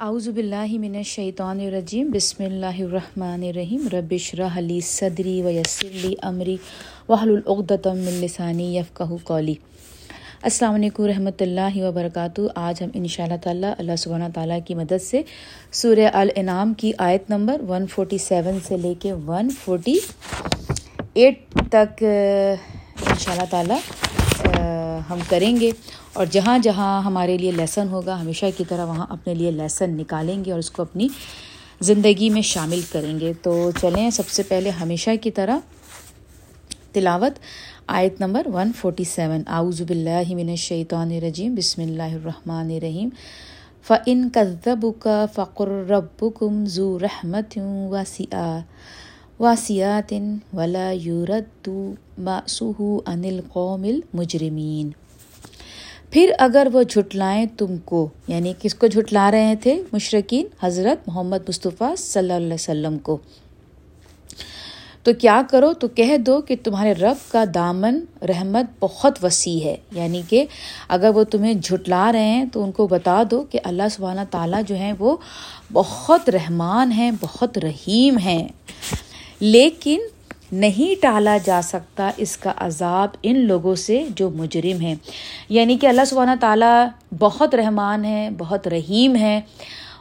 اعوذ باللہ من الشیطان الرجیم، بسم اللہ الرحمن الرحیم ربش رحلی صدری ویسر لی امری وحل العقدۃ من لسانی یفقہ قولی۔ السلام علیکم رحمۃ اللہ وبرکاتہ۔ آج ہم ان شاء اللہ تعالیٰ اللہ سبحانہ تعالیٰ کی مدد سے سورہ الانعام کی آیت نمبر 147 سے لے کے 148 تک ان شاء اللہ تعالیٰ ہم کریں گے اور جہاں جہاں ہمارے لیے لیسن ہوگا، ہمیشہ کی طرح وہاں اپنے لیے لیسن نکالیں گے اور اس کو اپنی زندگی میں شامل کریں گے۔ تو چلیں، سب سے پہلے ہمیشہ کی طرح تلاوت، آیت نمبر ون فورٹی سیون باللہ من الشیطان الرجیم۔ بسم اللہ الرحمن الرحیم۔ فعن کذب کا فقر رب کم ذو رحمت واسیاتن ولا یورت ماسوہ انل قوم المجرمین۔ پھر اگر وہ جھٹلائیں تم کو یعنی کس کو جھٹلا رہے تھے؟ مشرقین حضرت محمد مصطفیٰ صلی اللہ علیہ وسلم کو۔ تو کیا کرو؟ تو کہہ دو کہ تمہارے رب کا دامن، رحمت بہت وسیع ہے۔ یعنی کہ اگر وہ تمہیں جھٹلا رہے ہیں تو ان کو بتا دو کہ اللہ سبحانہ تعالیٰ جو ہیں وہ بہت رحمان ہیں، بہت رحیم ہیں۔ لیکن نہیں ٹالا جا سکتا اس کا عذاب ان لوگوں سے جو مجرم ہیں۔ یعنی کہ اللہ سبحانہ تعالیٰ بہت رحمان ہے بہت رحیم ہے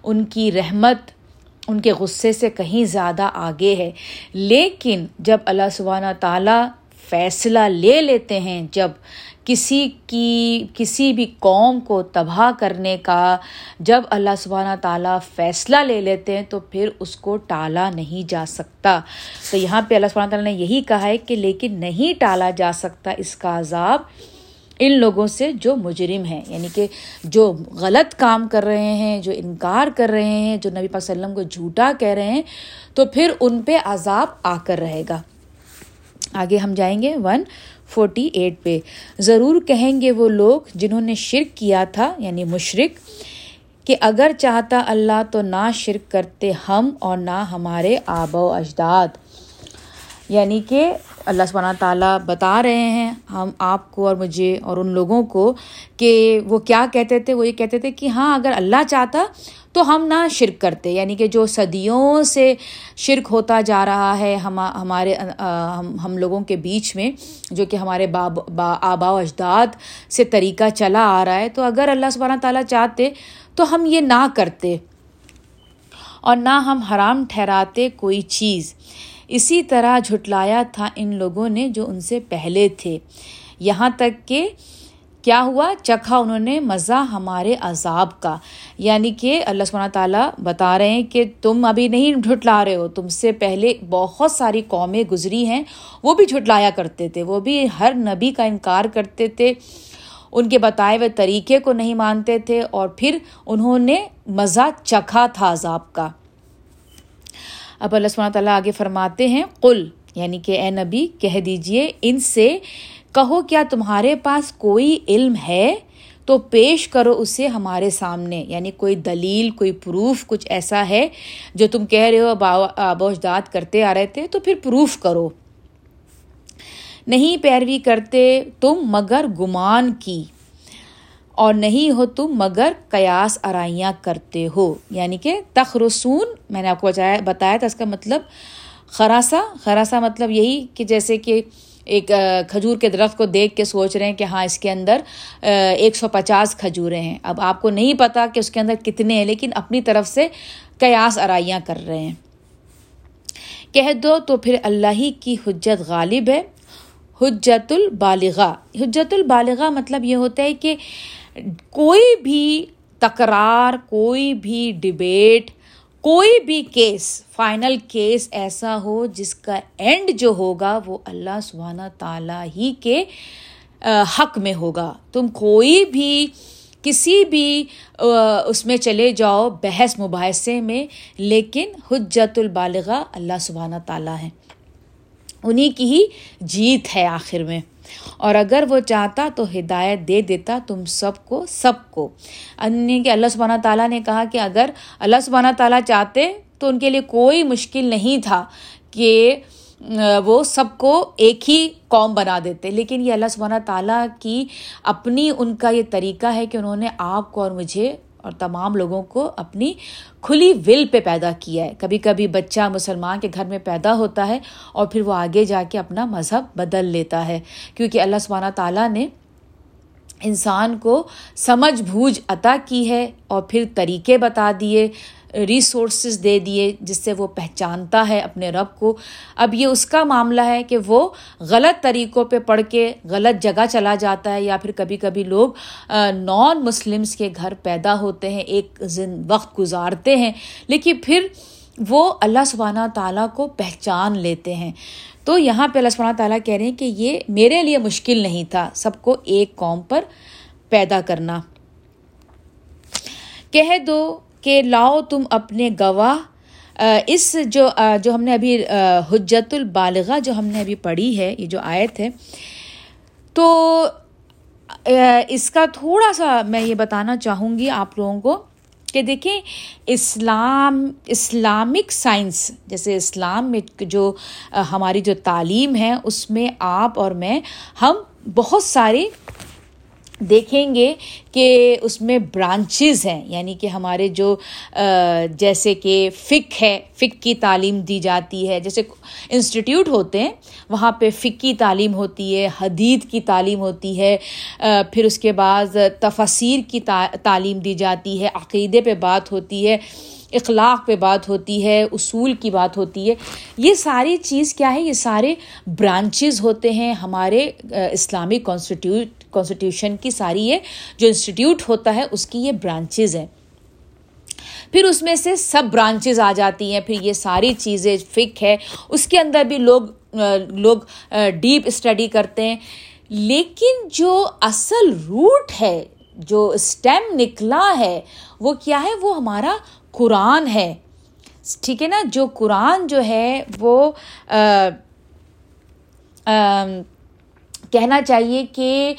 ان کی رحمت، ان کے غصے سے کہیں زیادہ آگے ہے۔ لیکن جب اللہ سبحانہ تعالیٰ فیصلہ لے لیتے ہیں، جب کسی کی، کسی بھی قوم کو تباہ کرنے کا جب اللہ سبحانہ تعالیٰ فیصلہ لے لیتے ہیں تو پھر اس کو ٹالا نہیں جا سکتا۔ تو یہاں پہ اللہ سبحانہ تعالیٰ نے یہی کہا ہے کہ لیکن نہیں ٹالا جا سکتا اس کا عذاب ان لوگوں سے جو مجرم ہیں یعنی کہ جو غلط کام کر رہے ہیں، جو انکار کر رہے ہیں، جو نبی پاک وسلم کو جھوٹا کہہ رہے ہیں، تو پھر ان پہ عذاب آ کر رہے گا۔ آگے ہم جائیں گے۔ ون فورٹی ایٹ پہ۔ ضرور کہیں گے وہ لوگ جنہوں نے شرک کیا تھا یعنی مشرق کہ اگر چاہتا اللہ تو نہ شرک کرتے ہم اور نہ ہمارے آب و اجداد۔ یعنی کہ اللہ سبحانہ تعالیٰ بتا رہے ہیں ہم آپ کو اور مجھے اور ان لوگوں کو کہ وہ کیا کہتے تھے؟ وہ یہ کہتے تھے کہ ہاں اگر اللہ چاہتا تو ہم نہ شرک کرتے یعنی کہ جو صدیوں سے شرک ہوتا جا رہا ہے ہم ہمارے ہم لوگوں کے بیچ میں، جو کہ ہمارے باب، با، آبا و اجداد سے طریقہ چلا آ رہا ہے، تو اگر اللہ سبحانہ تعالیٰ چاہتے تو ہم یہ نہ کرتے اور نہ ہم حرام ٹھہراتے کوئی چیز۔ اسی طرح جھٹلایا تھا ان لوگوں نے جو ان سے پہلے تھے۔ یہاں تک کہ کیا ہوا؟ چکھا انہوں نے مزہ ہمارے عذاب کا۔ یعنی کہ اللہ سبحانہ تعالیٰ بتا رہے ہیں کہ تم ابھی نہیں جھٹلا رہے ہو۔ تم سے پہلے بہت ساری قومیں گزری ہیں، وہ بھی جھٹلایا کرتے تھے، وہ بھی ہر نبی کا انکار کرتے تھے۔ ان کے بتائے ہوئے طریقے کو نہیں مانتے تھے اور پھر انہوں نے مزہ چکھا تھا عذاب کا۔ اب اللہ سبحانہ تعالیٰ آگے فرماتے ہیں، قل یعنی کہ اے نبی، کہہ دیجیے ان سے کہو، کیا تمہارے پاس کوئی علم ہے؟ تو پیش کرو اسے ہمارے سامنے۔ یعنی کوئی دلیل، کوئی پروف کچھ ایسا ہے جو تم کہہ رہے ہو آب و اجداد کرتے آ رہے تھے، تو پھر پروف کرو۔ نہیں پیروی کرتے تم مگر گمان کی، اور نہیں ہو تم مگر قیاس آرائیاں کرتے ہو۔ یعنی کہ تخرسون میں نے آپ کو بتایا بتایا تھا اس کا مطلب خراسا خراسا مطلب یہی کہ جیسے کہ ایک کھجور کے درخت کو دیکھ کے سوچ رہے ہیں کہ ہاں اس کے اندر ایک سو پچاس کھجوریں ہیں۔ اب آپ کو نہیں پتا کہ اس کے اندر کتنے ہیں، لیکن اپنی طرف سے قیاس آرائیاں کر رہے ہیں۔ کہہ دو تو پھر اللہ ہی کی حجت غالب ہے۔ حجت البالغا حجت البالغا مطلب یہ ہوتا ہے کہ کوئی بھی تکرار، کوئی بھی ڈبیٹ کوئی بھی کیس، فائنل کیس ایسا ہو جس کا اینڈ جو ہوگا وہ اللہ سبحانہ تعالیٰ ہی کے حق میں ہوگا۔ تم کوئی بھی، کسی بھی اس میں چلے جاؤ بحث مباحثے میں، لیکن حجت البالغہ اللہ سبحانہ تعالیٰ ہے۔ انہیں کی ہی جیت ہے آخر میں۔ اور اگر وہ چاہتا تو ہدایت دے دیتا تم سب کو سب کو۔ یعنی کہ اللہ سبحانہ تعالیٰ نے کہا کہ اگر اللہ سبحانہ تعالیٰ چاہتے تو ان کے لیے کوئی مشکل نہیں تھا کہ وہ سب کو ایک ہی قوم بنا دیتے۔ لیکن یہ اللہ سبحانہ تعالیٰ کی اپنی ان کا یہ طریقہ ہے کہ انہوں نے آپ کو اور مجھے اور تمام لوگوں کو اپنی کھلی ول پہ پیدا کیا ہے۔ کبھی کبھی بچہ مسلمان کے گھر میں پیدا ہوتا ہے اور پھر وہ آگے جا کے اپنا مذہب بدل لیتا ہے۔ کیونکہ اللہ سبحانہ تعالیٰ نے انسان کو سمجھ بوجھ عطا کی ہے اور پھر طریقے بتا دیے۔ ریسورسز دے دیے جس سے وہ پہچانتا ہے اپنے رب کو۔ اب یہ اس کا معاملہ ہے کہ وہ غلط طریقوں پہ پڑھ کے غلط جگہ چلا جاتا ہے یا پھر کبھی کبھی لوگ نان مسلمس کے گھر پیدا ہوتے ہیں، ایک وقت گزارتے ہیں، لیکن پھر وہ اللہ سبحانہ تعالیٰ کو پہچان لیتے ہیں۔ تو یہاں پہ اللہ سبحانہ تعالیٰ کہہ رہے ہیں کہ یہ میرے لیے مشکل نہیں تھا، سب کو ایک قوم پر پیدا کرنا۔ کہہ دو کہ لاؤ تم اپنے گواہ اس جو جو ہم نے ابھی حجت البالغہ جو ہم نے ابھی پڑھی ہے، یہ جو آیت ہے، تو اس کا تھوڑا سا میں یہ بتانا چاہوں گی آپ لوگوں کو کہ دیکھیں، اسلام، اسلامک سائنس، جیسے اسلام میں جو ہماری جو تعلیم ہے، اس میں آپ اور میں، ہم بہت سارے دیکھیں گے کہ اس میں برانچز ہیں یعنی کہ ہمارے جو جیسے کہ فک ہے، فک کی تعلیم دی جاتی ہے۔ جیسے انسٹیٹیوٹ ہوتے ہیں، وہاں پہ فک کی تعلیم ہوتی ہے حدید کی تعلیم ہوتی ہے پھر اس کے بعد تفسیر کی تعلیم دی جاتی ہے، عقیدے پہ بات ہوتی ہے، اخلاق پہ بات ہوتی ہے، اصول کی بات ہوتی ہے۔ یہ ساری چیز کیا ہے؟ یہ سارے برانچز ہوتے ہیں ہمارے اسلامک کانسٹیٹیوٹ کانسٹیٹیوشن کی ساری یہ جو انسٹیٹیوٹ ہوتا ہے، اس کی یہ برانچز ہیں۔ پھر اس میں سے سب برانچز آ جاتی ہیں، پھر یہ ساری چیزیں فک ہے۔ اس کے اندر بھی لوگ لوگ ڈیپ اسٹڈی کرتے ہیں۔ لیکن جو اصل روٹ ہے، جو اسٹیم نکلا ہے، وہ کیا ہے؟ وہ ہمارا قرآن ہے۔ ٹھیک ہے نا؟ جو قرآن جو ہے، وہ کہنا چاہیے کہ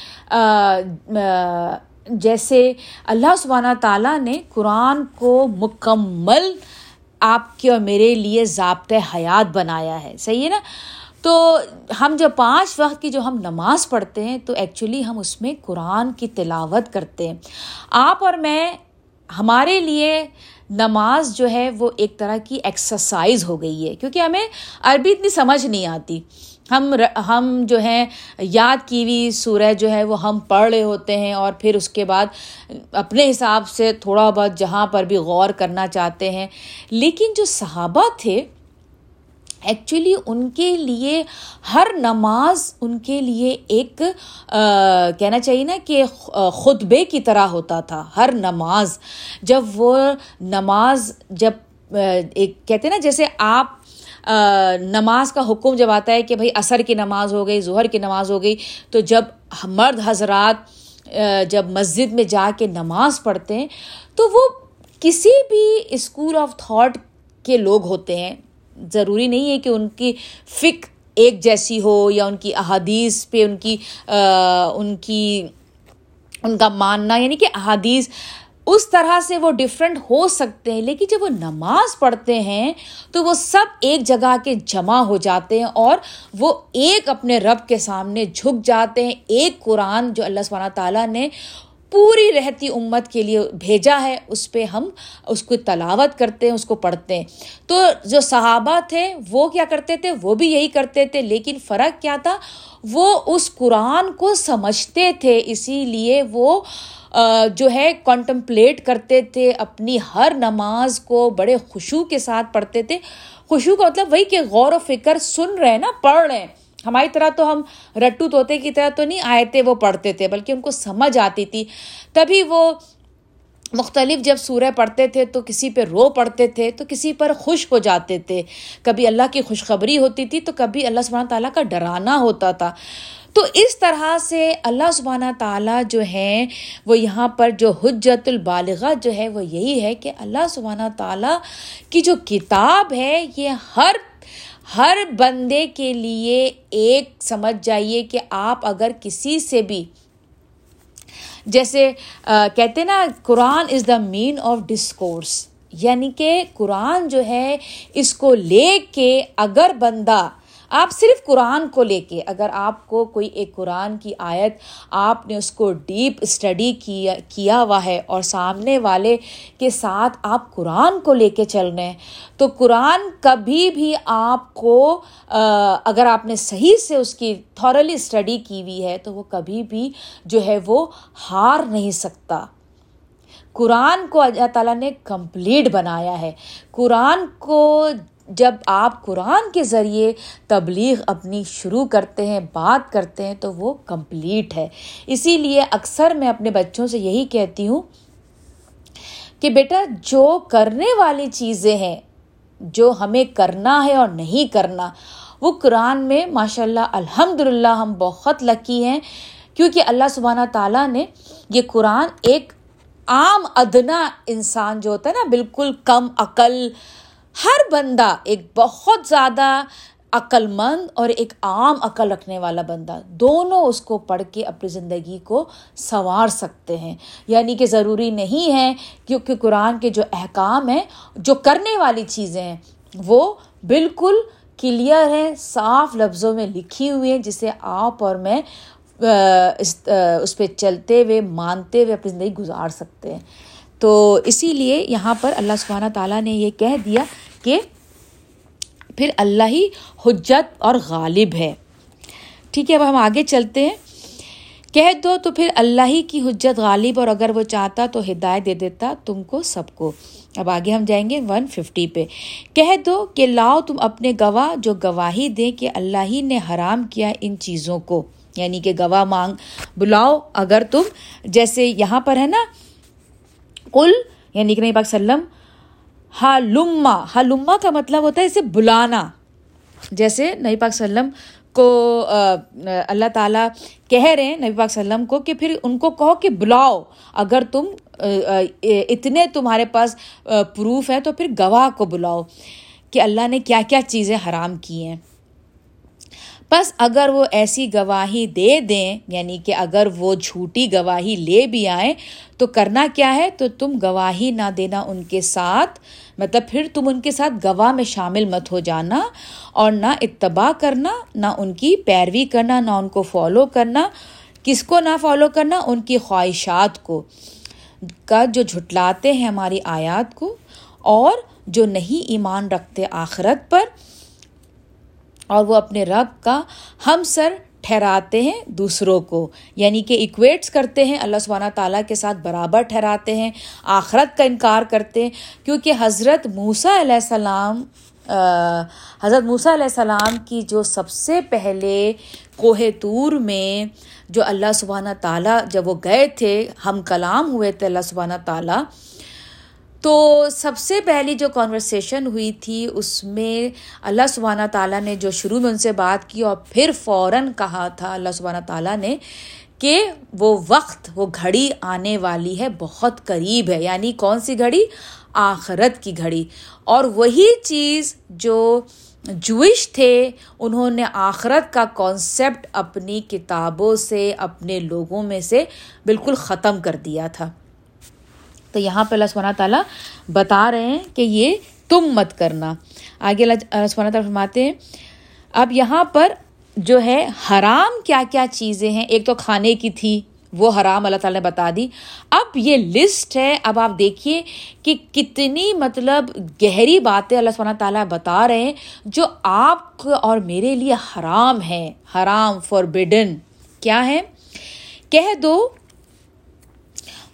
جیسے اللہ سبحانہ تعالیٰ نے قرآن کو مکمل آپ کے اور میرے لیے ضابطۂ حیات بنایا ہے، صحیح ہے نا؟ تو ہم جب پانچ وقت کی جو ہم نماز پڑھتے ہیں، تو ایکچولی ہم اس میں قرآن کی تلاوت کرتے ہیں۔ آپ اور میں، ہمارے لیے نماز جو ہے، وہ ایک طرح کی ایکسرسائز ہو گئی ہے۔ کیونکہ ہمیں عربی اتنی سمجھ نہیں آتی۔ ہم ہم جو ہیں یاد کی ہوئی سورہ جو ہے وہ ہم پڑھ رہے ہوتے ہیں اور پھر اس کے بعد اپنے حساب سے تھوڑا بہت جہاں پر بھی غور کرنا چاہتے ہیں۔ لیکن جو صحابہ تھے ایکچولی ان کے لیے ہر نماز ان کے لیے ایک کہنا چاہیے نا کہ خطبے کی طرح ہوتا تھا، ہر نماز۔ جب وہ نماز، جب ایک کہتے نا جیسے آپ نماز کا حکم جب آتا ہے کہ بھائی عصر کی نماز ہو گئی، ظہر کی نماز ہو گئی، تو جب مرد حضرات جب مسجد میں جا کے نماز پڑھتے ہیں، تو وہ کسی بھی اسکول آف تھاٹ کے لوگ ہوتے ہیں۔ ضروری نہیں ہے کہ ان کی فک ایک جیسی ہو یا ان کی احادیث پہ ان کی ان کی، ان کا ماننا یعنی کہ احادیث اس طرح سے وہ ڈفرینٹ ہو سکتے ہیں، لیکن جب وہ نماز پڑھتے ہیں، تو وہ سب ایک جگہ کے جمع ہو جاتے ہیں اور وہ ایک اپنے رب کے سامنے جھک جاتے ہیں۔ ایک قرآن جو اللہ سبحانہ تعالیٰ نے پوری رہتی امت کے لیے بھیجا ہے، اس پہ ہم اس کو تلاوت کرتے ہیں، اس کو پڑھتے ہیں۔ تو جو صحابہ تھے، وہ کیا کرتے تھے؟ وہ بھی یہی کرتے تھے۔ لیکن فرق کیا تھا؟ وہ اس قرآن کو سمجھتے تھے، اسی لیے وہ جو ہے کانٹمپلیٹ کرتے تھے، اپنی ہر نماز کو بڑے خوشو کے ساتھ پڑھتے تھے۔ خوشو کا مطلب وہی کہ غور و فکر، سن رہے ہیں نا، پڑھ رہے ہیں۔ ہماری طرح تو ہم رٹو طوطے کی طرح تو نہیں آئے تھے وہ پڑھتے تھے، بلکہ ان کو سمجھ آتی تھی۔ تبھی وہ مختلف جب سورہ پڑھتے تھے تو کسی پہ رو پڑھتے تھے، تو کسی پر خوش ہو جاتے تھے۔ کبھی اللہ کی خوشخبری ہوتی تھی، تو کبھی اللہ سبحانہ تعالیٰ کا ڈرانا ہوتا تھا۔ تو اس طرح سے اللہ سبحانہ تعالیٰ جو ہیں وہ یہاں پر جو حجت البالغہ جو ہے، وہ یہی ہے کہ اللہ سبحانہ تعالیٰ کی جو کتاب ہے، یہ ہر ہر بندے کے لیے ایک سمجھ جائیے کہ آپ اگر کسی سے بھی، جیسے کہتے نا، قرآن از دا مین آف ڈسکورس یعنی کہ قرآن جو ہے، اس کو لے کے اگر بندہ آپ صرف قرآن کو لے کے، اگر آپ کو کوئی ایک قرآن کی آیت آپ نے اس کو ڈیپ اسٹڈی کیا کیا ہوا ہے اور سامنے والے کے ساتھ آپ قرآن کو لے کے چل رہے ہیں، تو قرآن کبھی بھی آپ کو اگر آپ نے صحیح سے اس کی تھورلی اسٹڈی کی ہوئی ہے، تو وہ کبھی بھی جو ہے وہ ہار نہیں سکتا۔ قرآن کو اللہ تعالیٰ نے کمپلیٹ بنایا ہے۔ قرآن کو جب آپ قرآن کے ذریعے تبلیغ اپنی شروع کرتے ہیں، بات کرتے ہیں، تو وہ کمپلیٹ ہے۔ اسی لیے اکثر میں اپنے بچوں سے یہی کہتی ہوں کہ بیٹا، جو کرنے والی چیزیں ہیں، جو ہمیں کرنا ہے اور نہیں کرنا، وہ قرآن میں ماشاء اللہ الحمد للہ ہم بہت لکی ہیں۔ کیونکہ اللہ سبحانہ تعالیٰ نے یہ قرآن ایک عام ادنا انسان جو ہوتا ہے نا، بالکل کم عقل ہر بندہ ایک بہت زیادہ عقل مند اور ایک عام عقل رکھنے والا بندہ دونوں اس کو پڑھ کے اپنی زندگی کو سنوار سکتے ہیں۔ یعنی کہ ضروری نہیں ہے کیونکہ قرآن کے جو احکام ہیں، جو کرنے والی چیزیں ہیں، وہ بالکل کلیئر ہیں، صاف لفظوں میں لکھی ہوئی ہیں، جسے آپ اور میں اس پہ چلتے ہوئے، مانتے ہوئے اپنی زندگی گزار سکتے ہیں۔ تو اسی لیے یہاں پر اللہ سبحانہ تعالیٰ نے یہ کہہ دیا کہ پھر اللہ ہی حجت اور غالب ہے۔ ٹھیک ہے، اب ہم آگے چلتے ہیں۔ کہہ دو تو پھر اللہ ہی کی حجت غالب اور اگر وہ چاہتا تو ہدایت دے دیتا تم کو سب کو۔ اب آگے ہم جائیں گے ون ففٹی پہ۔ کہہ دو کہ لاؤ تم اپنے گواہ جو گواہی دیں کہ اللہ ہی نے حرام کیا ان چیزوں کو۔ یعنی کہ گواہ مانگ، بلاؤ اگر تم، جیسے یہاں پر ہے نا کل یعنی کہ نبی پاک سلم ہا لما ہا لما کا مطلب ہوتا ہے اسے بلانا۔ جیسے نبی پاک سلم کو اللہ تعالیٰ کہہ رہے ہیں نبی پاک سلم کو کہ پھر ان کو کہو کہ بلاؤ۔ اگر تم اتنے تمہارے پاس پروف ہے تو پھر گواہ کو بلاؤ کہ اللہ نے کیا کیا چیزیں حرام کی ہیں۔ بس اگر وہ ایسی گواہی دے دیں یعنی کہ اگر وہ جھوٹی گواہی لے بھی آئیں، تو کرنا کیا ہے؟ تو تم گواہی نہ دینا ان کے ساتھ مطلب پھر تم ان کے ساتھ گواہ میں شامل مت ہو جانا اور نہ اتباع کرنا، نہ ان کی پیروی کرنا، نہ ان کو فالو کرنا۔ کس کو نہ فالو کرنا؟ ان کی خواہشات کو۔ کا جو جھٹلاتے ہیں ہماری آیات کو، اور جو نہیں ایمان رکھتے آخرت پر اور وہ اپنے رب کا ہم سر ٹھہراتے ہیں دوسروں کو یعنی کہ ایکویٹس کرتے ہیں، اللہ سبحانہ تعالیٰ کے ساتھ برابر ٹھہراتے ہیں، آخرت کا انکار کرتے ہیں، کیونکہ حضرت موسیٰ علیہ السلام حضرت موسیٰ علیہ السلام کی جو سب سے پہلے کوہ طور میں جو اللہ سبحانہ تعالیٰ جب وہ گئے تھے، ہم کلام ہوئے تھے اللہ سبحانہ تعالیٰ تو سب سے پہلی جو کانورسیشن ہوئی تھی، اس میں اللہ سبحانہ تعالیٰ نے جو شروع میں ان سے بات کی اور پھر فوراً کہا تھا اللہ سبحانہ تعالیٰ نے کہ وہ وقت، وہ گھڑی آنے والی ہے، بہت قریب ہے یعنی کون سی گھڑی؟ آخرت کی گھڑی۔ اور وہی چیز جو جوئش تھے، انہوں نے آخرت کا کانسیپٹ اپنی کتابوں سے، اپنے لوگوں میں سے بالکل ختم کر دیا تھا۔ تو یہاں پہ اللہ سبحانہ تعالیٰ بتا رہے ہیں کہ یہ تم مت کرنا۔ آگے اللہ سبحانہ تعالیٰ فرماتے ہیں، اب یہاں پر جو ہے، حرام کیا کیا چیزیں ہیں؟ ایک تو کھانے کی تھی، وہ حرام اللہ تعالیٰ نے بتا دی۔ اب یہ لسٹ ہے، اب آپ دیکھیے کہ کتنی مطلب گہری باتیں اللہ سبحانہ تعالیٰ بتا رہے ہیں جو آپ اور میرے لیے حرام ہے حرام فار بڈن کیا ہے کہہ دو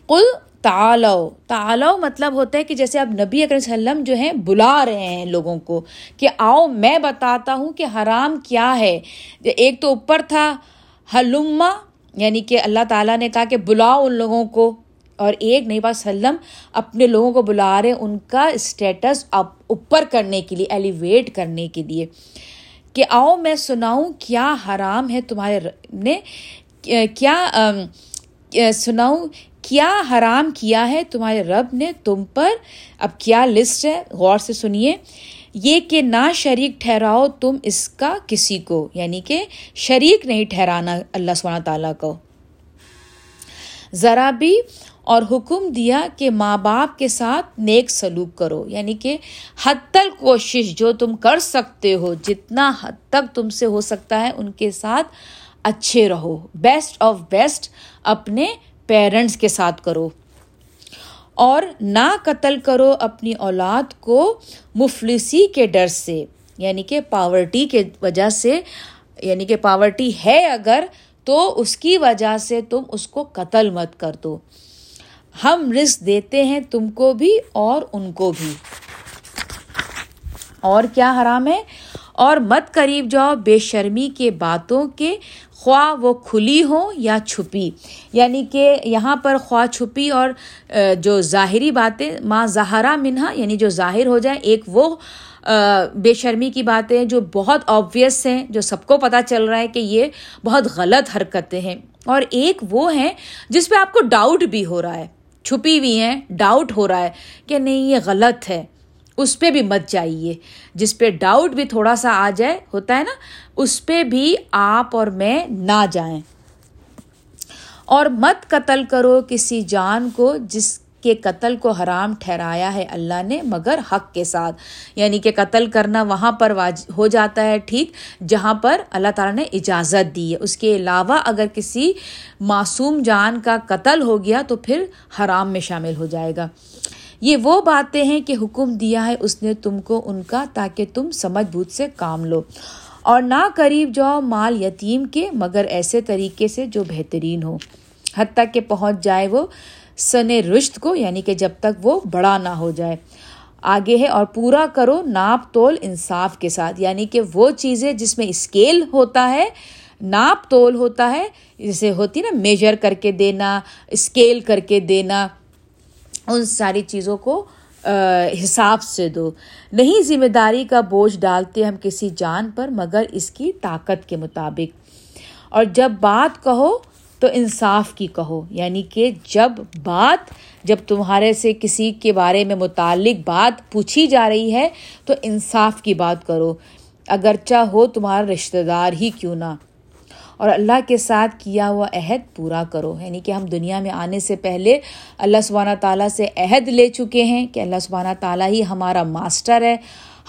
کل تعالو تعالو مطلب ہوتا ہے کہ جیسے اب نبی اکرم وسلم جو ہیں بلا رہے ہیں لوگوں کو کہ آؤ میں بتاتا ہوں کہ حرام کیا ہے۔ ایک تو اوپر تھا حلما یعنی کہ اللہ تعالیٰ نے کہا کہ بلاؤ ان لوگوں کو، اور ایک نئی بات سلم اپنے لوگوں کو بلا رہے ان کا اسٹیٹس اوپر کرنے کے لیے ایلیویٹ کرنے کے لیے۔ کہ آؤ میں سناؤں کیا حرام ہے تمہارے نے کیا، سناؤں کیا حرام کیا ہے تمہارے رب نے تم پر؟ اب کیا لسٹ ہے؟ غور سے سنیے۔ یہ کہ نہ شریک ٹھہراؤ تم اس کا کسی کو یعنی کہ شریک نہیں ٹھہرانا اللہ سبحانہ تعالیٰ کو۔ ذرا بھی اور حکم دیا کہ ماں باپ کے ساتھ نیک سلوک کرو یعنی کہ حد تک کوشش جو تم کر سکتے ہو، جتنا حد تک تم سے ہو سکتا ہے، ان کے ساتھ اچھے رہو۔ بیسٹ آف بیسٹ اپنے پیرنٹس کے ساتھ کرو اور نہ قتل کرو اپنی اولاد کو مفلسی کے ڈر سے یعنی کہ پاورٹی کے وجہ سے یعنی کہ پاورٹی ہے اگر تو اس کی وجہ سے تم اس کو قتل مت کر دو۔ ہم رزق دیتے ہیں تم کو بھی اور ان کو بھی۔ اور کیا حرام ہے؟ اور مت قریب جاؤ بے شرمی کے باتوں کے خواہ وہ کھلی ہوں یا چھپی۔ یعنی کہ یہاں پر خواہ چھپی اور جو ظاہری باتیں ماں زہرا منہا یعنی جو ظاہر ہو جائے، ایک وہ بے شرمی کی باتیں جو بہت آبویس ہیں، جو سب کو پتہ چل رہا ہے کہ یہ بہت غلط حرکتیں ہیں۔ اور ایک وہ ہیں جس پہ آپ کو ڈاؤٹ بھی ہو رہا ہے۔ چھپی ہوئی ہیں ڈاؤٹ ہو رہا ہے کہ نہیں، یہ غلط ہے۔ اس پہ بھی مت جائیے۔ جس پہ ڈاؤٹ بھی تھوڑا سا آ جائے، ہوتا ہے نا، اس پہ بھی آپ اور میں نہ جائیں۔ اور مت قتل کرو کسی جان کو جس کے قتل کو حرام ٹھہرایا ہے اللہ نے، مگر حق کے ساتھ۔ یعنی کہ قتل کرنا وہاں پر ہو جاتا ہے، ٹھیک، جہاں پر اللہ تعالیٰ نے اجازت دی ہے۔ اس کے علاوہ اگر کسی معصوم جان کا قتل ہو گیا تو پھر حرام میں شامل ہو جائے گا۔ یہ وہ باتیں ہیں کہ حکم دیا ہے، اس نے تم کو ان کا، تاکہ تم سمجھ بوجھ سے کام لو۔ اور نہ قریب جاؤ مال یتیم کے، مگر ایسے طریقے سے جو بہترین ہو۔ حتیٰ کہ پہنچ جائے وہ سن رشت کو یعنی کہ جب تک وہ بڑا نہ ہو جائے۔ آگے ہے، اور پورا کرو ناپ تول انصاف کے ساتھ۔ یعنی کہ وہ چیزیں جس میں اسکیل ہوتا ہے، ناپ تول ہوتا ہے جیسے ہوتی نا، میجر کر کے دینا، اسکیل کر کے دینا۔ ان ساری چیزوں کو حساب سے دو۔ نہیں ذمہ داری کا بوجھ ڈالتے ہم کسی جان پر، مگر اس کی طاقت کے مطابق۔ اور جب بات کہو تو انصاف کی کہو۔ یعنی کہ جب بات، جب تمہارے سے کسی کے بارے میں متعلق بات پوچھی جا رہی ہے تو انصاف کی بات کرو۔ اگرچہ ہو تمہارا رشتہ دار ہی کیوں نہ۔ اور اللہ کے ساتھ کیا ہوا عہد پورا کرو۔ یعنی کہ ہم دنیا میں آنے سے پہلے اللہ سبحانہ تعالیٰ سے عہد لے چکے ہیں کہ اللہ سبحانہ تعالیٰ ہی ہمارا ماسٹر ہے،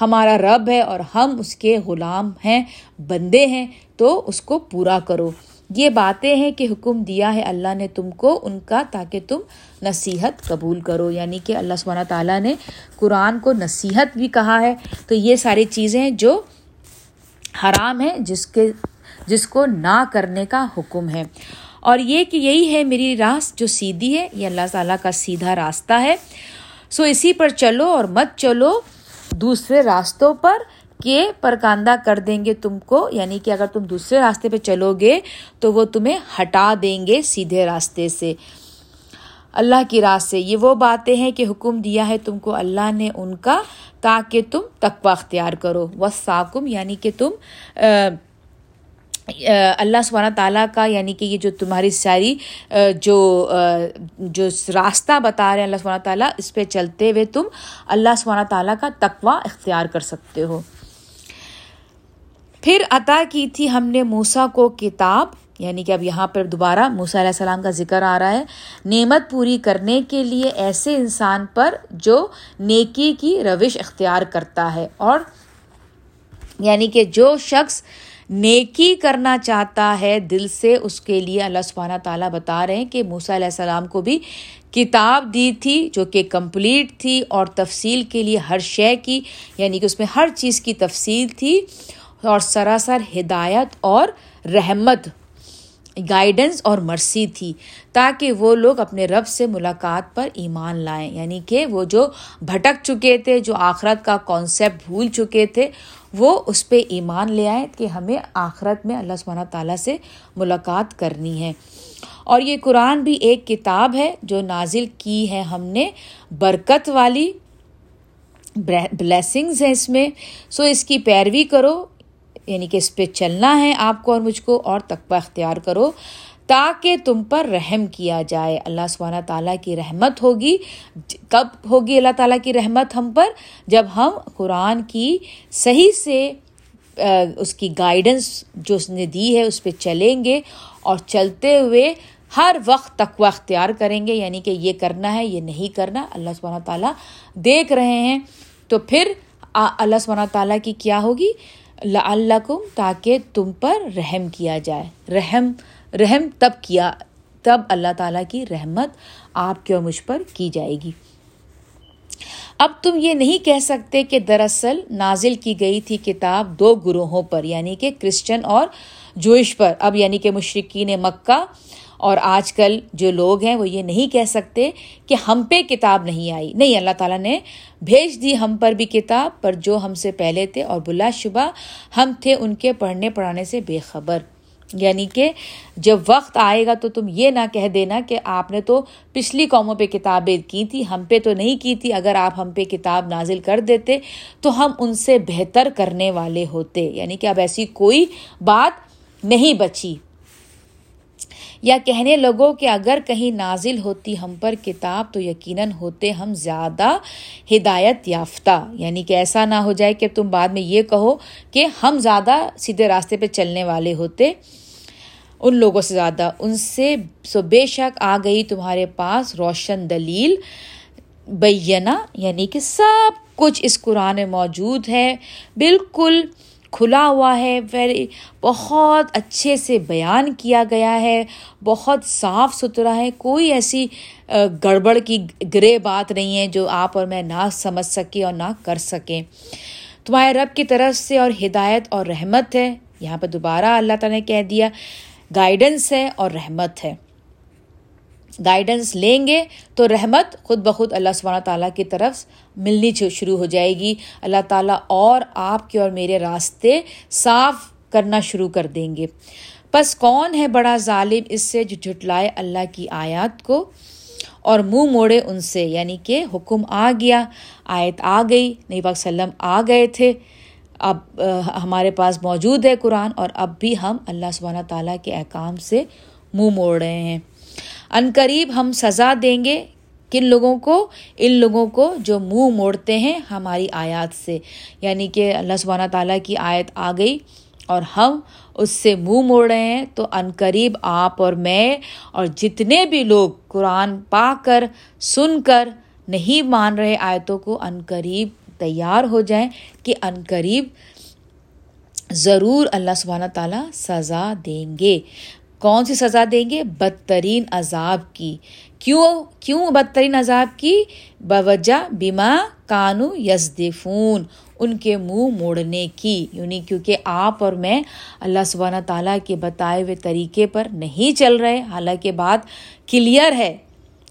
ہمارا رب ہے اور ہم اس کے غلام ہیں، بندے ہیں۔ تو اس کو پورا کرو۔ یہ باتیں ہیں کہ حکم دیا ہے اللہ نے تم کو ان کا تاکہ تم نصیحت قبول کرو۔ یعنی کہ اللہ سبحانہ تعالیٰ نے قرآن کو نصیحت بھی کہا ہے۔ تو یہ ساری چیزیں جو حرام ہیں، جس کے جس کو نہ کرنے کا حکم ہے۔ اور یہ کہ یہی ہے میری راست جو سیدھی ہے، یہ اللہ تعالیٰ کا سیدھا راستہ ہے۔ سو اسی پر چلو اور مت چلو دوسرے راستوں پر کہ پرکاندہ کر دیں گے تم کو۔ یعنی کہ اگر تم دوسرے راستے پہ چلو گے تو وہ تمہیں ہٹا دیں گے سیدھے راستے سے۔ اللہ کی راہ سے۔ یہ وہ باتیں ہیں کہ حکم دیا ہے تم کو اللہ نے ان کا، تاکہ تم تقوا اختیار کرو۔ و ساکم یعنی کہ تم اللہ سبحانہ تعالیٰ کا یعنی کہ یہ جو تمہاری ساری جو جو راستہ بتا رہے ہیں اللہ سبحانہ تعالیٰ، اس پہ چلتے ہوئے تم اللہ سبحانہ تعالیٰ کا تقوا اختیار کر سکتے ہو۔ پھر عطا کی تھی ہم نے موسا کو کتاب یعنی کہ اب یہاں پر دوبارہ موسا علیہ السلام کا ذکر آ رہا ہے۔ نعمت پوری کرنے کے لیے ایسے انسان پر جو نیکی کی روش اختیار کرتا ہے اور یعنی کہ جو شخص نیکی کرنا چاہتا ہے، دل سے اس کے لیے اللہ سبحانہ تعالیٰ بتا رہے ہیں کہ موسیٰ علیہ السلام کو بھی کتاب دی تھی جو کہ کمپلیٹ تھی اور تفصیل کے لیے ہر شے کی یعنی کہ اس میں ہر چیز کی تفصیل تھی اور سراسر ہدایت اور رحمت گائیڈنس اور مرسی تھی، تاکہ وہ لوگ اپنے رب سے ملاقات پر ایمان لائیں۔ یعنی کہ وہ جو بھٹک چکے تھے، جو آخرت کا کانسیپٹ بھول چکے تھے وہ اس پہ ایمان لے آئیں کہ ہمیں آخرت میں اللہ سبحانہ تعالیٰ سے ملاقات کرنی ہے۔ اور یہ قرآن بھی ایک کتاب ہے جو نازل کی ہے ہم نے۔ برکت والی بلیسنگز ہیں اس میں۔ سو اس کی پیروی کرو یعنی کہ اس پہ چلنا ہے آپ کو اور مجھ کو اور تقبہ اختیار کرو۔ تاکہ تم پر رحم کیا جائے۔ اللہ سبحانہ تعالیٰ کی رحمت ہوگی۔ کب ہوگی اللہ تعالیٰ کی رحمت ہم پر؟ جب ہم قرآن کی صحیح سے اس کی گائیڈنس جو اس نے دی ہے، اس پہ چلیں گے اور چلتے ہوئے ہر وقت تقوی اختیار کریں گے یعنی کہ یہ کرنا ہے، یہ نہیں کرنا، اللہ سبحانہ تعالیٰ دیکھ رہے ہیں۔ تو پھر اللہ سبحانہ تعالیٰ کی کیا ہوگی؟ اللہ تاکہ تم پر رحم کیا جائے۔ رحم رحم تب کیا، تب اللہ تعالیٰ کی رحمت آپ کے اور مجھ پر کی جائے گی۔ اب تم یہ نہیں کہہ سکتے کہ دراصل نازل کی گئی تھی کتاب دو گروہوں پر یعنی کہ کرسچن اور جوئش پر۔ اب یعنی کہ مشرقین مکہ اور آج کل جو لوگ ہیں وہ یہ نہیں کہہ سکتے کہ ہم پہ کتاب نہیں آئی۔ نہیں، اللہ تعالیٰ نے بھیج دی ہم پر بھی کتاب، پر جو ہم سے پہلے تھے اور بلا شبہ ہم تھے ان کے پڑھنے پڑھانے سے بے خبر۔ یعنی کہ جب وقت آئے گا تو تم یہ نہ کہہ دینا کہ آپ نے تو پچھلی قوموں پہ کتابیں کی تھی، ہم پہ تو نہیں کی تھی، اگر آپ ہم پہ کتاب نازل کر دیتے تو ہم ان سے بہتر کرنے والے ہوتے۔ یعنی کہ اب ایسی کوئی بات نہیں بچی۔ یا کہنے لگو کہ اگر کہیں نازل ہوتی ہم پر کتاب تو یقیناً ہوتے ہم زیادہ ہدایت یافتہ۔ یعنی کہ ایسا نہ ہو جائے کہ تم بعد میں یہ کہو کہ ہم زیادہ سیدھے راستے پہ چلنے والے ہوتے۔ ان لوگوں سے زیادہ۔ ان سے سو بے شک آ گئی تمہارے پاس روشن دلیل بینا یعنی کہ سب کچھ اس قرآن میں موجود ہے۔ بالکل کھلا ہوا ہے ویری بہت اچھے سے بیان کیا گیا ہے۔ بہت صاف ستھرا ہے۔ کوئی ایسی گڑبڑ کی گرے بات نہیں ہے جو آپ اور میں نہ سمجھ سکیں اور نہ کر سکیں تمہارے رب کی طرف سے اور ہدایت اور رحمت ہے۔ یہاں پہ دوبارہ اللہ تعالیٰ نے کہہ دیا گائیڈنس ہے اور رحمت ہے۔ گائیڈنس لیں گے تو رحمت خود بخود اللہ سبحانہ تعالیٰ کی طرف ملنی شروع ہو جائے گی۔ اللہ تعالیٰ اور آپ کے اور میرے راستے صاف کرنا شروع کر دیں گے۔ بس کون ہے بڑا ظالم اس سے جو جھٹلائے اللہ کی آیات کو؟ اور منہ موڑے ان سے یعنی کہ حکم آ گیا، آیت آ گئی نئی پاک وسلم آ گئے تھے۔ اب ہمارے پاس موجود ہے قرآن اور اب بھی ہم اللہ سبحانہ تعالیٰ کے احکام سے منہ موڑ رہے ہیں۔ ان قریب ہم سزا دیں گے کن لوگوں کو؟ ان لوگوں کو جو منہ موڑتے ہیں ہماری آیات سے۔ یعنی کہ اللہ سبحانہ تعالیٰ کی آیت آ گئی اور ہم اس سے منہ موڑ رہے ہیں۔ تو ان قریب آپ اور میں اور جتنے بھی لوگ قرآن پا کر، سن کر نہیں مان رہے آیتوں کو، ان قریب تیار ہو جائیں کہ ان قریب ضرور اللہ سبحانہ تعالیٰ سزا دیں گے۔ کون سی سزا دیں گے؟ بدترین عذاب کی۔ کیوں؟ کیوں بدترین عذاب کی؟ بوجہ بیما کانو یزدفون، ان کے منہ موڑنے کی۔ یعنی کیونکہ آپ اور میں اللہ سبحانہ تعالیٰ کے بتائے ہوئے طریقے پر نہیں چل رہے، حالانکہ بات کلیئر ہے۔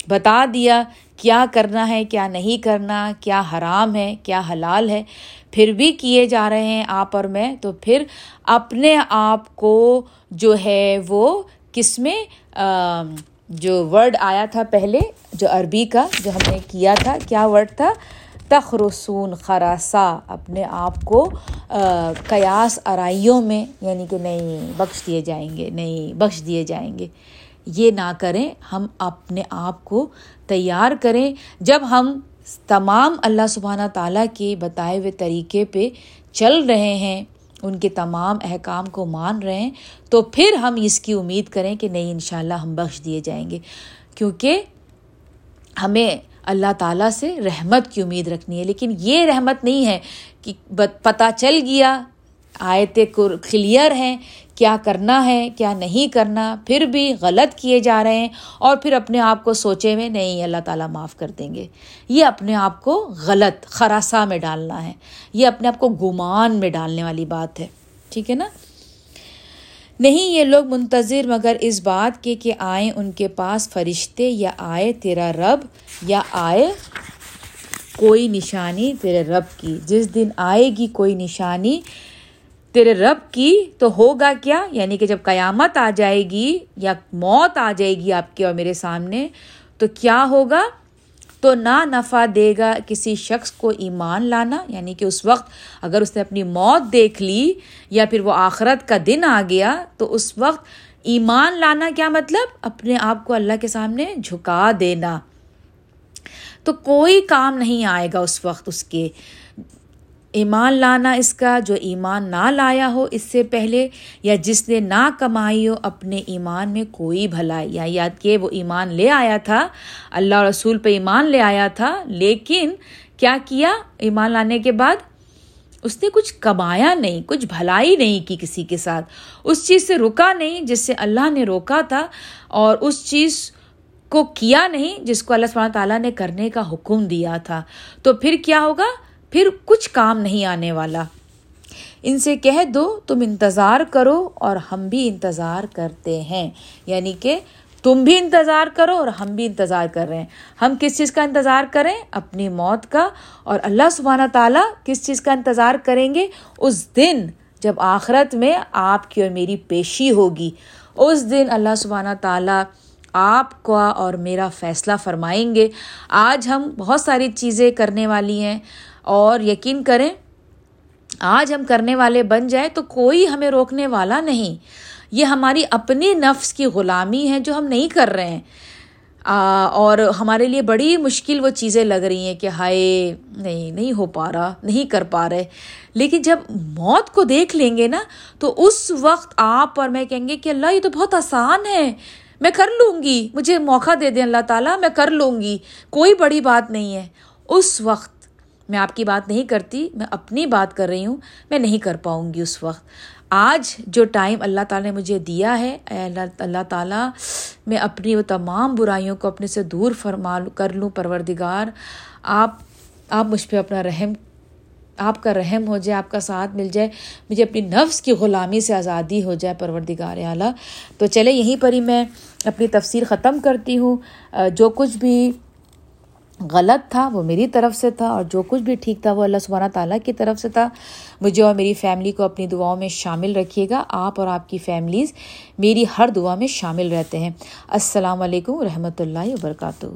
بتا دیا کیا کرنا ہے، کیا نہیں کرنا، کیا حرام ہے، کیا حلال ہے، پھر بھی کیے جا رہے ہیں آپ اور میں۔ تو پھر اپنے آپ کو جو ہے وہ کس میں جو ورڈ آیا تھا پہلے، جو عربی کا جو ہم نے کیا تھا، کیا ورڈ تھا؟ تخرسون خراسا اپنے آپ کو قیاس ارائیوں میں یعنی کہ نہیں بخش دیے جائیں گے، نہیں بخش دیے جائیں گے۔ یہ نہ کریں، ہم اپنے آپ کو تیار کریں۔ جب ہم تمام اللہ سبحانہ تعالیٰ کے بتائے ہوئے طریقے پہ چل رہے ہیں، ان کے تمام احکام کو مان رہے ہیں، تو پھر ہم اس کی امید کریں کہ نہیں ان شاء اللہ ہم بخش دیے جائیں گے۔ کیونکہ ہمیں اللہ تعالیٰ سے رحمت کی امید رکھنی ہے۔ لیکن یہ رحمت نہیں ہے کہ پتہ چل گیا، آیتیں کلیئر ہیں کیا کرنا ہے، کیا نہیں کرنا، پھر بھی غلط کیے جا رہے ہیں اور پھر اپنے آپ کو سوچے میں نہیں، اللہ تعالیٰ معاف کر دیں گے۔ یہ اپنے آپ کو غلط خراسا میں ڈالنا ہے۔ یہ اپنے آپ کو گمان میں ڈالنے والی بات ہے۔ ٹھیک ہے نا؟ نہیں، یہ لوگ منتظر مگر اس بات کے کہ آئیں ان کے پاس فرشتے یا آئے تیرا رب یا آئے کوئی نشانی تیرے رب کی۔ جس دن آئے گی کوئی نشانی تیرے رب کی تو ہوگا کیا؟ یعنی کہ جب قیامت آ جائے گی یا موت آ جائے گی آپ کے اور میرے سامنے، تو کیا ہوگا؟ تو نہ نفع دے گا کسی شخص کو ایمان لانا یعنی کہ اس وقت اگر اس نے اپنی موت دیکھ لی یا پھر وہ آخرت کا دن آ گیا، تو اس وقت ایمان لانا کیا مطلب؟ اپنے آپ کو اللہ کے سامنے جھکا دینا۔ تو کوئی کام نہیں آئے گا اس وقت اس کے۔ ایمان لانا اس کا، جو ایمان نہ لایا ہو اس سے پہلے، یا جس نے نہ کمائی ہو، اپنے ایمان میں کوئی بھلائی، یا یاد کہ وہ ایمان لے آیا تھا، اللہ رسول پہ ایمان لے آیا تھا، لیکن کیا کیا ایمان لانے کے بعد؟ اس نے کچھ کمایا نہیں، کچھ بھلائی نہیں کی کسی کے ساتھ۔ اس چیز سے رکا نہیں جس سے اللہ نے روکا تھا، اور اس چیز کو کیا نہیں جس کو اللہ سبحانہ تعالیٰ نے کرنے کا حکم دیا تھا۔ تو پھر کیا ہوگا؟ پھر کچھ کام نہیں آنے والا۔ ان سے کہہ دو، تم انتظار کرو اور ہم بھی انتظار کرتے ہیں۔ یعنی کہ تم بھی انتظار کرو اور ہم بھی انتظار کر رہے ہیں۔ ہم کس چیز کا انتظار کریں؟ اپنی موت کا۔ اور اللہ سبحانہ تعالیٰ کس چیز کا انتظار کریں گے؟ اس دن جب آخرت میں آپ کی اور میری پیشی ہوگی۔ اس دن اللہ سبحانہ تعالیٰ آپ کا اور میرا فیصلہ فرمائیں گے۔ آج ہم بہت ساری چیزیں کرنے والی ہیں۔ اور یقین کریں، آج ہم کرنے والے بن جائیں تو کوئی ہمیں روکنے والا نہیں۔ یہ ہماری اپنی نفس کی غلامی ہے جو ہم نہیں کر رہے ہیں۔ اور ہمارے لیے بڑی مشکل وہ چیزیں لگ رہی ہیں کہ ہائے، نہیں نہیں ہو پا رہا، نہیں کر پا رہے۔ لیکن جب موت کو دیکھ لیں گے نا، تو اس وقت آپ اور میں کہیں گے کہ اللہ، یہ تو بہت آسان ہے۔ میں کر لوں گی، مجھے موقع دے دیں اللہ تعالیٰ، میں کر لوں گی۔ کوئی بڑی بات نہیں ہے۔ اس وقت میں آپ کی بات نہیں کرتی، میں اپنی بات کر رہی ہوں، میں نہیں کر پاؤں گی اس وقت۔ آج جو ٹائم اللہ تعالیٰ نے مجھے دیا ہے، اے اللہ اللہ تعالیٰ، میں اپنی وہ تمام برائیوں کو اپنے سے دور فرما کر لوں، پروردگار۔ آپ آپ مجھ پہ اپنا رحم آپ کا رحم ہو جائے، آپ کا ساتھ مل جائے، مجھے اپنی نفس کی غلامی سے آزادی ہو جائے، پروردگار اعلیٰ۔ تو چلے، یہیں پر ہی میں اپنی تفسیر ختم کرتی ہوں۔ جو کچھ بھی غلط تھا، وہ میری طرف سے تھا اور جو کچھ بھی ٹھیک تھا، وہ اللہ سبحانہ تعالیٰ کی طرف سے تھا۔ مجھے اور میری فیملی کو اپنی دعاؤں میں شامل رکھیے گا۔ آپ اور آپ کی فیملیز میری ہر دعا میں شامل رہتے ہیں۔ السلام علیکم و رحمۃ اللہ وبرکاتہ۔